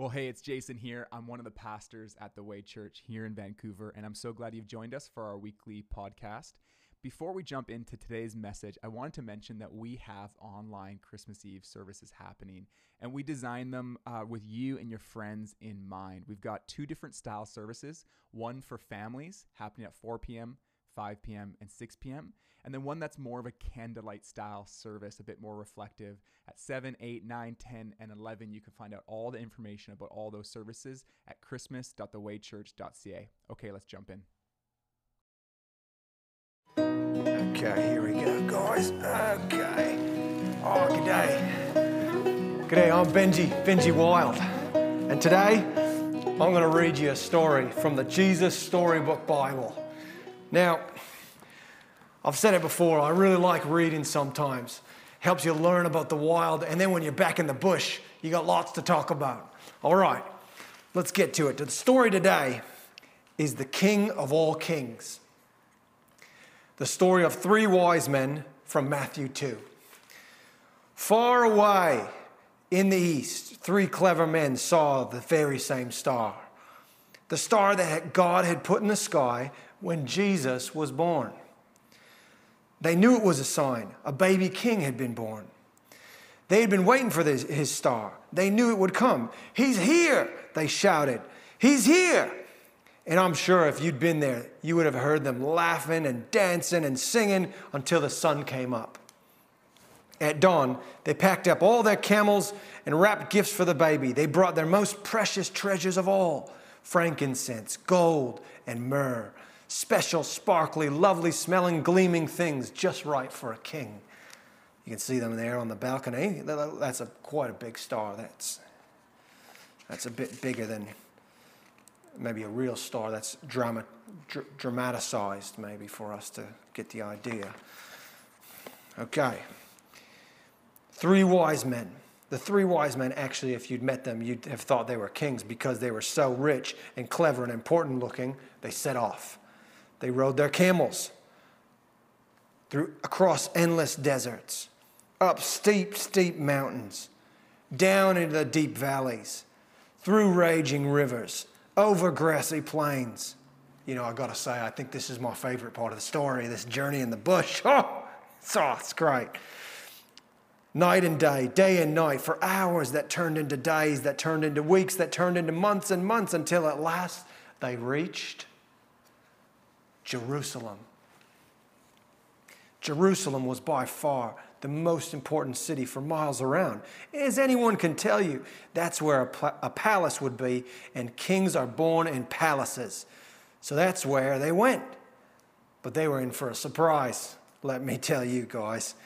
Well, hey, it's Jason here. I'm one of the pastors at the Way Church here in Vancouver, and I'm so glad you've joined us for our weekly podcast. Before we jump into today's message, I wanted to mention that we have online Christmas Eve services happening, and we design them uh, with you and your friends in mind. We've got two different style services one for families happening at 4 p.m., 5 p.m., and 6 p.m. And then one that's more of a candlelight style service, a bit more reflective at 7, 8, 9, 10, and 11. You can find out all the information about all those services at christmas.thewaychurch.ca. Okay, let's jump in. Okay, here we go, guys. Okay. Oh, good day. Good day, I'm Benji, Benji Wild. And today, I'm going to read you a story from the Jesus Storybook Bible. Now, I've said it before, I really like reading sometimes. Helps you learn about the wild, and then when you're back in the bush, you got lots to talk about. All right, let's get to it. The story today is the King of all kings. The story of three wise men from Matthew 2. Far away in the east, three clever men saw the very same star. The star that God had put in the sky when Jesus was born. They knew it was a sign. A baby king had been born. They had been waiting for this, his star. They knew it would come. He's here, they shouted. He's here. And I'm sure if you'd been there, you would have heard them laughing and dancing and singing until the sun came up. At dawn, they packed up all their camels and wrapped gifts for the baby. They brought their most precious treasures of all frankincense, gold, and myrrh special, sparkly, lovely smelling, gleaming things just right for a king. You can see them there on the balcony. That's a, quite a big star. That's, that's a bit bigger than maybe a real star. That's drama, dr- dramatized, maybe, for us to get the idea. Okay. Three wise men. The three wise men, actually, if you'd met them, you'd have thought they were kings because they were so rich and clever and important looking, they set off. They rode their camels through across endless deserts, up steep, steep mountains, down into the deep valleys, through raging rivers, over grassy plains. You know, I gotta say, I think this is my favorite part of the story this journey in the bush. Oh, it's, oh, it's great. Night and day, day and night, for hours that turned into days, that turned into weeks, that turned into months and months until at last they reached Jerusalem. Jerusalem was by far the most important city for miles around. As anyone can tell you, that's where a, a, palace would be, and kings are born in palaces. So that's where they went. But they were in for a surprise, let me tell you guys.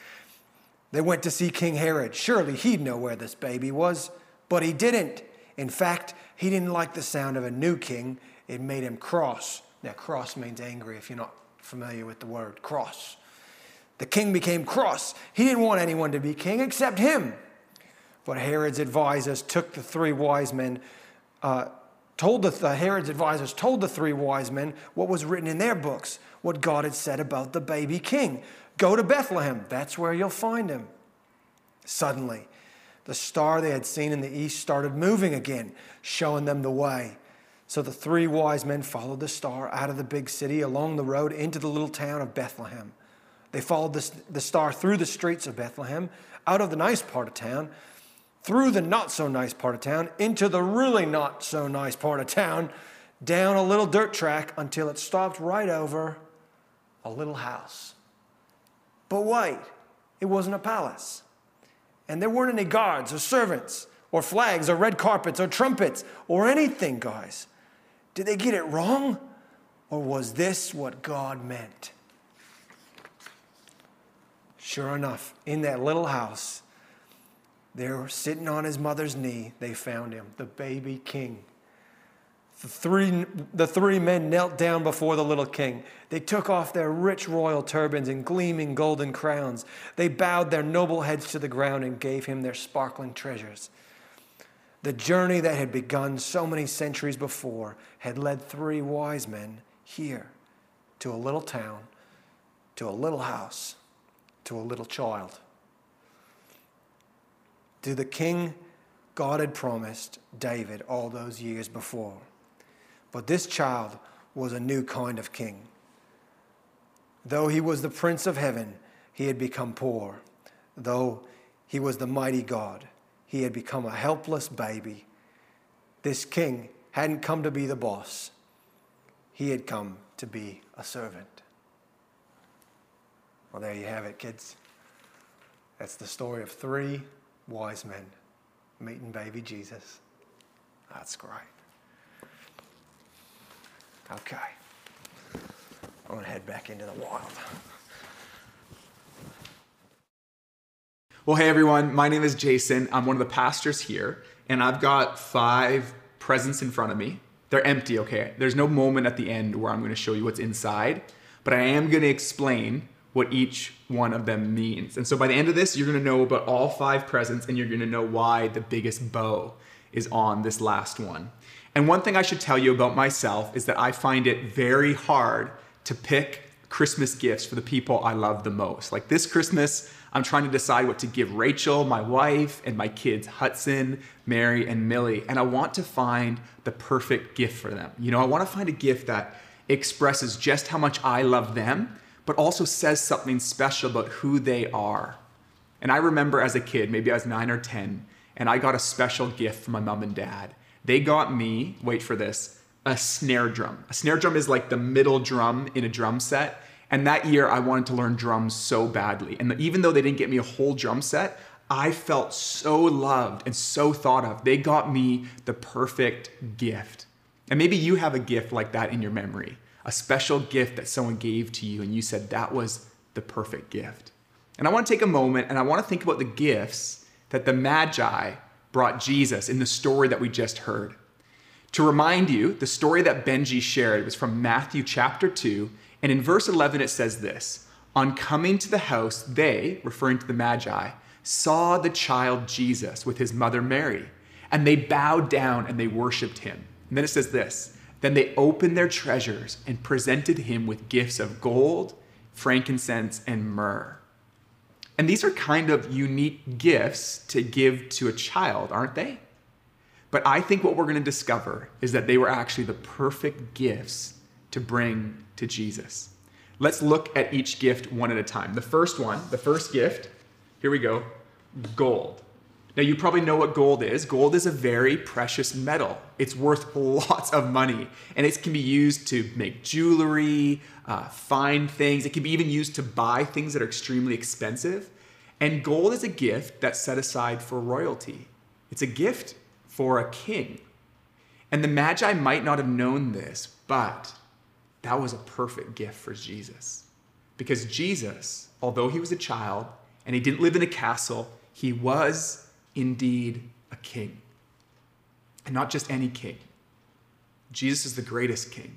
They went to see King Herod. Surely he'd know where this baby was, but he didn't. In fact, he didn't like the sound of a new king, it made him cross. Now, cross means angry if you're not familiar with the word cross. The king became cross. He didn't want anyone to be king except him. But Herod's advisors took the three wise men, uh, told the, the Herod's advisors told the three wise men what was written in their books, what God had said about the baby king. Go to Bethlehem. That's where you'll find him. Suddenly, the star they had seen in the east started moving again, showing them the way. So the three wise men followed the star out of the big city along the road into the little town of Bethlehem. They followed the, the star through the streets of Bethlehem, out of the nice part of town, through the not so nice part of town, into the really not so nice part of town, down a little dirt track until it stopped right over a little house. But wait, it wasn't a palace. And there weren't any guards or servants or flags or red carpets or trumpets or anything, guys. Did they get it wrong? Or was this what God meant? Sure enough, in that little house, there, sitting on his mother's knee, they found him, the baby king. The three, the three men knelt down before the little king. They took off their rich royal turbans and gleaming golden crowns. They bowed their noble heads to the ground and gave him their sparkling treasures. The journey that had begun so many centuries before had led three wise men here to a little town, to a little house, to a little child. To the king God had promised David all those years before. But this child was a new kind of king. Though he was the prince of heaven, he had become poor. Though he was the mighty God, he had become a helpless baby. This king hadn't come to be the boss, he had come to be a servant. Well, there you have it, kids. That's the story of three wise men meeting baby Jesus. That's great. Okay. I'm going to head back into the wild. Well, hey everyone, my name is Jason. I'm one of the pastors here, and I've got five presents in front of me. They're empty, okay? There's no moment at the end where I'm going to show you what's inside, but I am going to explain what each one of them means. And so by the end of this, you're going to know about all five presents and you're going to know why the biggest bow is on this last one. And one thing I should tell you about myself is that I find it very hard to pick Christmas gifts for the people I love the most. Like this Christmas, I'm trying to decide what to give Rachel, my wife, and my kids, Hudson, Mary, and Millie. And I want to find the perfect gift for them. You know, I want to find a gift that expresses just how much I love them but also says something special about who they are. And I remember as a kid, maybe I was nine or 10, and I got a special gift from my mom and dad. They got me, wait for this, a snare drum. A snare drum is like the middle drum in a drum set. And that year, I wanted to learn drums so badly. And even though they didn't get me a whole drum set, I felt so loved and so thought of. They got me the perfect gift. And maybe you have a gift like that in your memory a special gift that someone gave to you and you said that was the perfect gift. And I want to take a moment and I want to think about the gifts that the Magi brought Jesus in the story that we just heard. To remind you, the story that Benji shared was from Matthew chapter 2, and in verse 11 it says this On coming to the house, they, referring to the Magi, saw the child Jesus with his mother Mary, and they bowed down and they worshiped him. And then it says this then they opened their treasures and presented him with gifts of gold, frankincense, and myrrh. And these are kind of unique gifts to give to a child, aren't they? But I think what we're going to discover is that they were actually the perfect gifts to bring to Jesus. Let's look at each gift one at a time. The first one, the first gift, here we go gold. Now, you probably know what gold is. Gold is a very precious metal. It's worth lots of money, and it can be used to make jewelry, uh, fine things. It can be even used to buy things that are extremely expensive. And gold is a gift that's set aside for royalty, it's a gift for a king. And the Magi might not have known this, but that was a perfect gift for Jesus. Because Jesus, although he was a child and he didn't live in a castle, he was indeed a king. And not just any king. Jesus is the greatest king.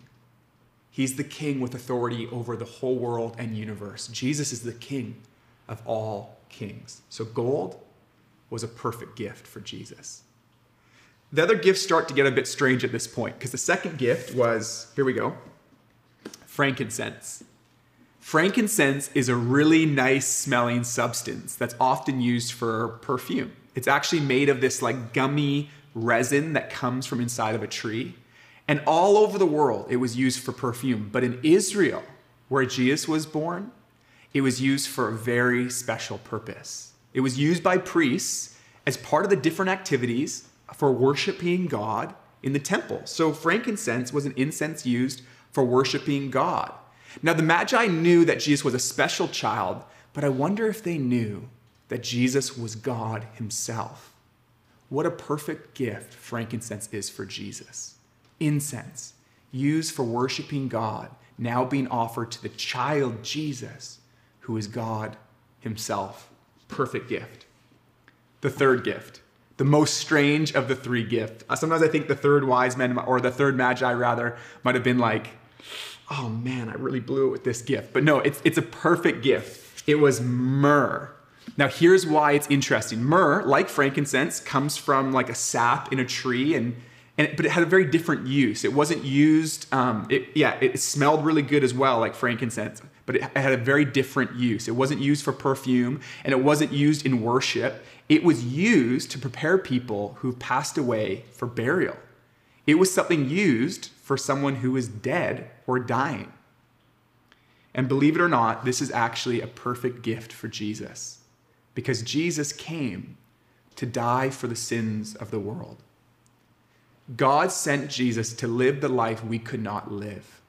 He's the king with authority over the whole world and universe. Jesus is the king of all kings. So, gold was a perfect gift for Jesus. The other gifts start to get a bit strange at this point because the second gift was here we go frankincense. Frankincense is a really nice smelling substance that's often used for perfume. It's actually made of this like gummy resin that comes from inside of a tree. And all over the world, it was used for perfume. But in Israel, where Jesus was born, it was used for a very special purpose. It was used by priests as part of the different activities for worshiping God in the temple. So frankincense was an incense used for worshiping God. Now, the Magi knew that Jesus was a special child, but I wonder if they knew that Jesus was God Himself. What a perfect gift frankincense is for Jesus. Incense, used for worshiping God, now being offered to the child Jesus, who is God Himself. Perfect gift. The third gift, the most strange of the three gifts. Uh, sometimes I think the third wise men, or the third magi rather, might have been like, oh man, I really blew it with this gift. But no, it's, it's a perfect gift. It was myrrh. Now, here's why it's interesting. Myrrh, like frankincense, comes from like a sap in a tree, and, and but it had a very different use. It wasn't used. Um, it, yeah, it smelled really good as well, like frankincense, but it had a very different use. It wasn't used for perfume and it wasn't used in worship. It was used to prepare people who passed away for burial. It was something used for someone who was dead or dying. And believe it or not, this is actually a perfect gift for Jesus because Jesus came to die for the sins of the world. God sent Jesus to live the life we could not live.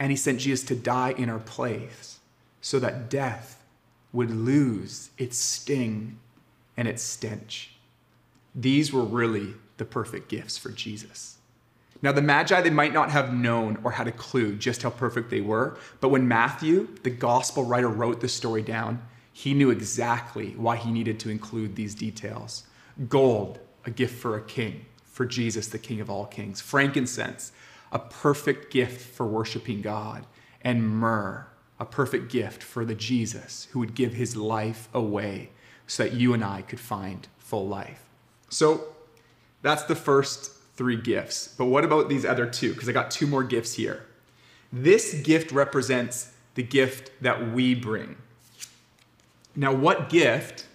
And he sent Jesus to die in our place so that death would lose its sting and its stench. These were really the perfect gifts for Jesus. Now, the Magi, they might not have known or had a clue just how perfect they were, but when Matthew, the gospel writer, wrote the story down, he knew exactly why he needed to include these details. Gold, a gift for a king, for Jesus, the King of all kings. Frankincense, a perfect gift for worshiping God. And myrrh, a perfect gift for the Jesus who would give his life away so that you and I could find full life. So that's the first three gifts. But what about these other two? Because I got two more gifts here. This gift represents the gift that we bring. Now, what gift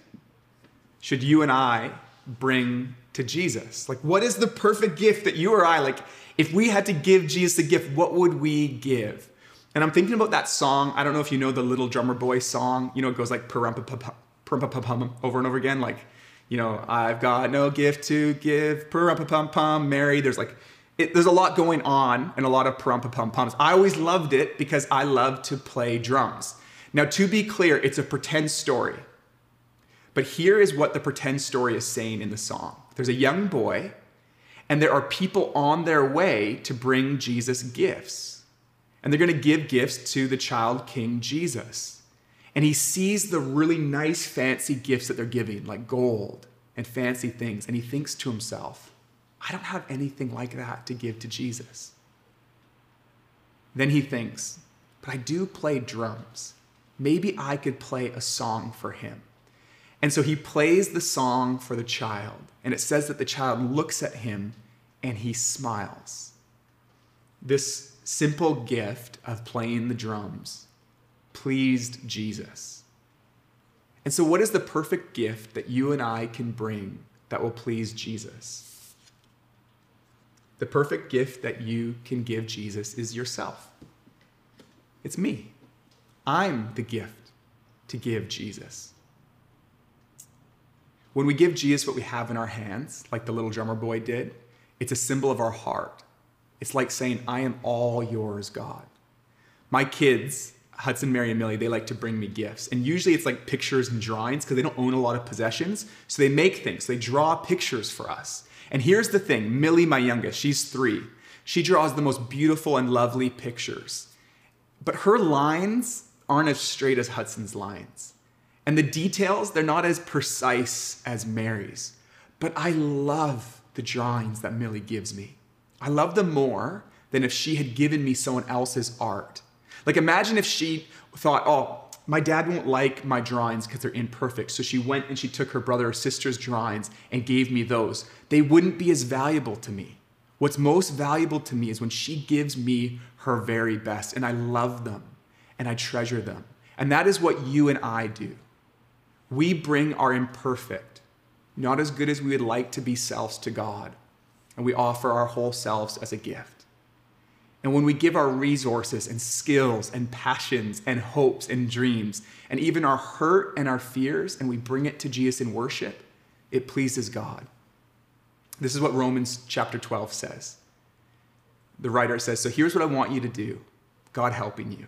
should you and I bring to Jesus? Like, what is the perfect gift that you or I, like, if we had to give Jesus a gift, what would we give? And I'm thinking about that song. I don't know if you know the Little Drummer Boy song. You know, it goes like over and over again. Like, you know, I've got no gift to give, pum pum Mary. There's like, it, there's a lot going on and a lot of pum pum pums. I always loved it because I love to play drums. Now, to be clear, it's a pretend story. But here is what the pretend story is saying in the song there's a young boy, and there are people on their way to bring Jesus gifts. And they're going to give gifts to the child king Jesus. And he sees the really nice, fancy gifts that they're giving, like gold and fancy things. And he thinks to himself, I don't have anything like that to give to Jesus. Then he thinks, but I do play drums. Maybe I could play a song for him. And so he plays the song for the child. And it says that the child looks at him and he smiles. This simple gift of playing the drums pleased Jesus. And so, what is the perfect gift that you and I can bring that will please Jesus? The perfect gift that you can give Jesus is yourself. It's me. I'm the gift to give Jesus. When we give Jesus what we have in our hands, like the little drummer boy did, it's a symbol of our heart. It's like saying, I am all yours, God. My kids, Hudson, Mary, and Millie, they like to bring me gifts. And usually it's like pictures and drawings because they don't own a lot of possessions. So they make things, they draw pictures for us. And here's the thing Millie, my youngest, she's three. She draws the most beautiful and lovely pictures. But her lines aren't as straight as Hudson's lines. And the details, they're not as precise as Mary's. But I love the drawings that Millie gives me. I love them more than if she had given me someone else's art. Like, imagine if she thought, oh, my dad won't like my drawings because they're imperfect. So she went and she took her brother or sister's drawings and gave me those. They wouldn't be as valuable to me. What's most valuable to me is when she gives me her very best, and I love them and I treasure them. And that is what you and I do. We bring our imperfect, not as good as we would like to be selves to God, and we offer our whole selves as a gift. And when we give our resources and skills and passions and hopes and dreams and even our hurt and our fears and we bring it to Jesus in worship, it pleases God. This is what Romans chapter 12 says. The writer says, So here's what I want you to do God helping you.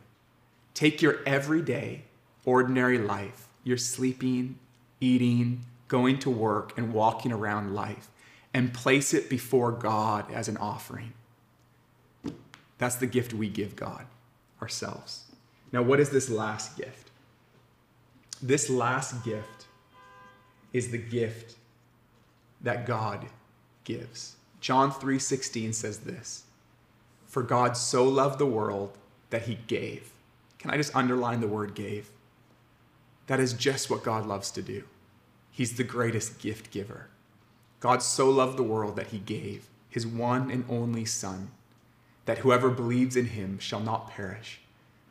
Take your everyday, ordinary life you're sleeping, eating, going to work, and walking around life and place it before God as an offering. That's the gift we give God ourselves. Now, what is this last gift? This last gift is the gift that God gives. John 3:16 says this. For God so loved the world that he gave. Can I just underline the word gave? That is just what God loves to do. He's the greatest gift giver. God so loved the world that he gave his one and only Son, that whoever believes in him shall not perish,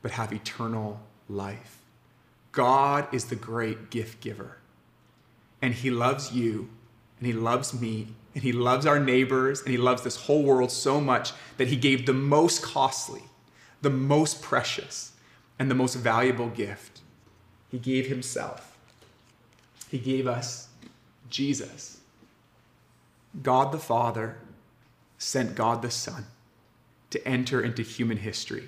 but have eternal life. God is the great gift giver. And he loves you, and he loves me, and he loves our neighbors, and he loves this whole world so much that he gave the most costly, the most precious, and the most valuable gift. He gave himself. He gave us Jesus. God the Father sent God the Son to enter into human history,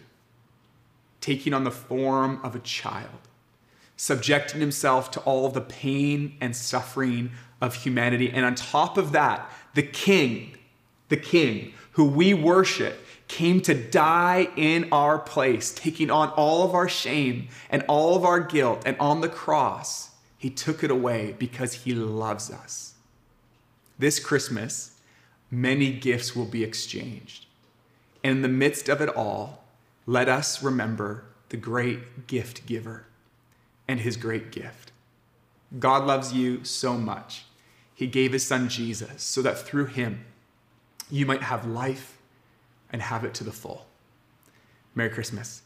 taking on the form of a child, subjecting himself to all of the pain and suffering of humanity. And on top of that, the King, the King who we worship, came to die in our place, taking on all of our shame and all of our guilt. And on the cross, he took it away because he loves us. This Christmas, many gifts will be exchanged. And in the midst of it all, let us remember the great gift giver and his great gift. God loves you so much. He gave his son Jesus so that through him you might have life and have it to the full. Merry Christmas.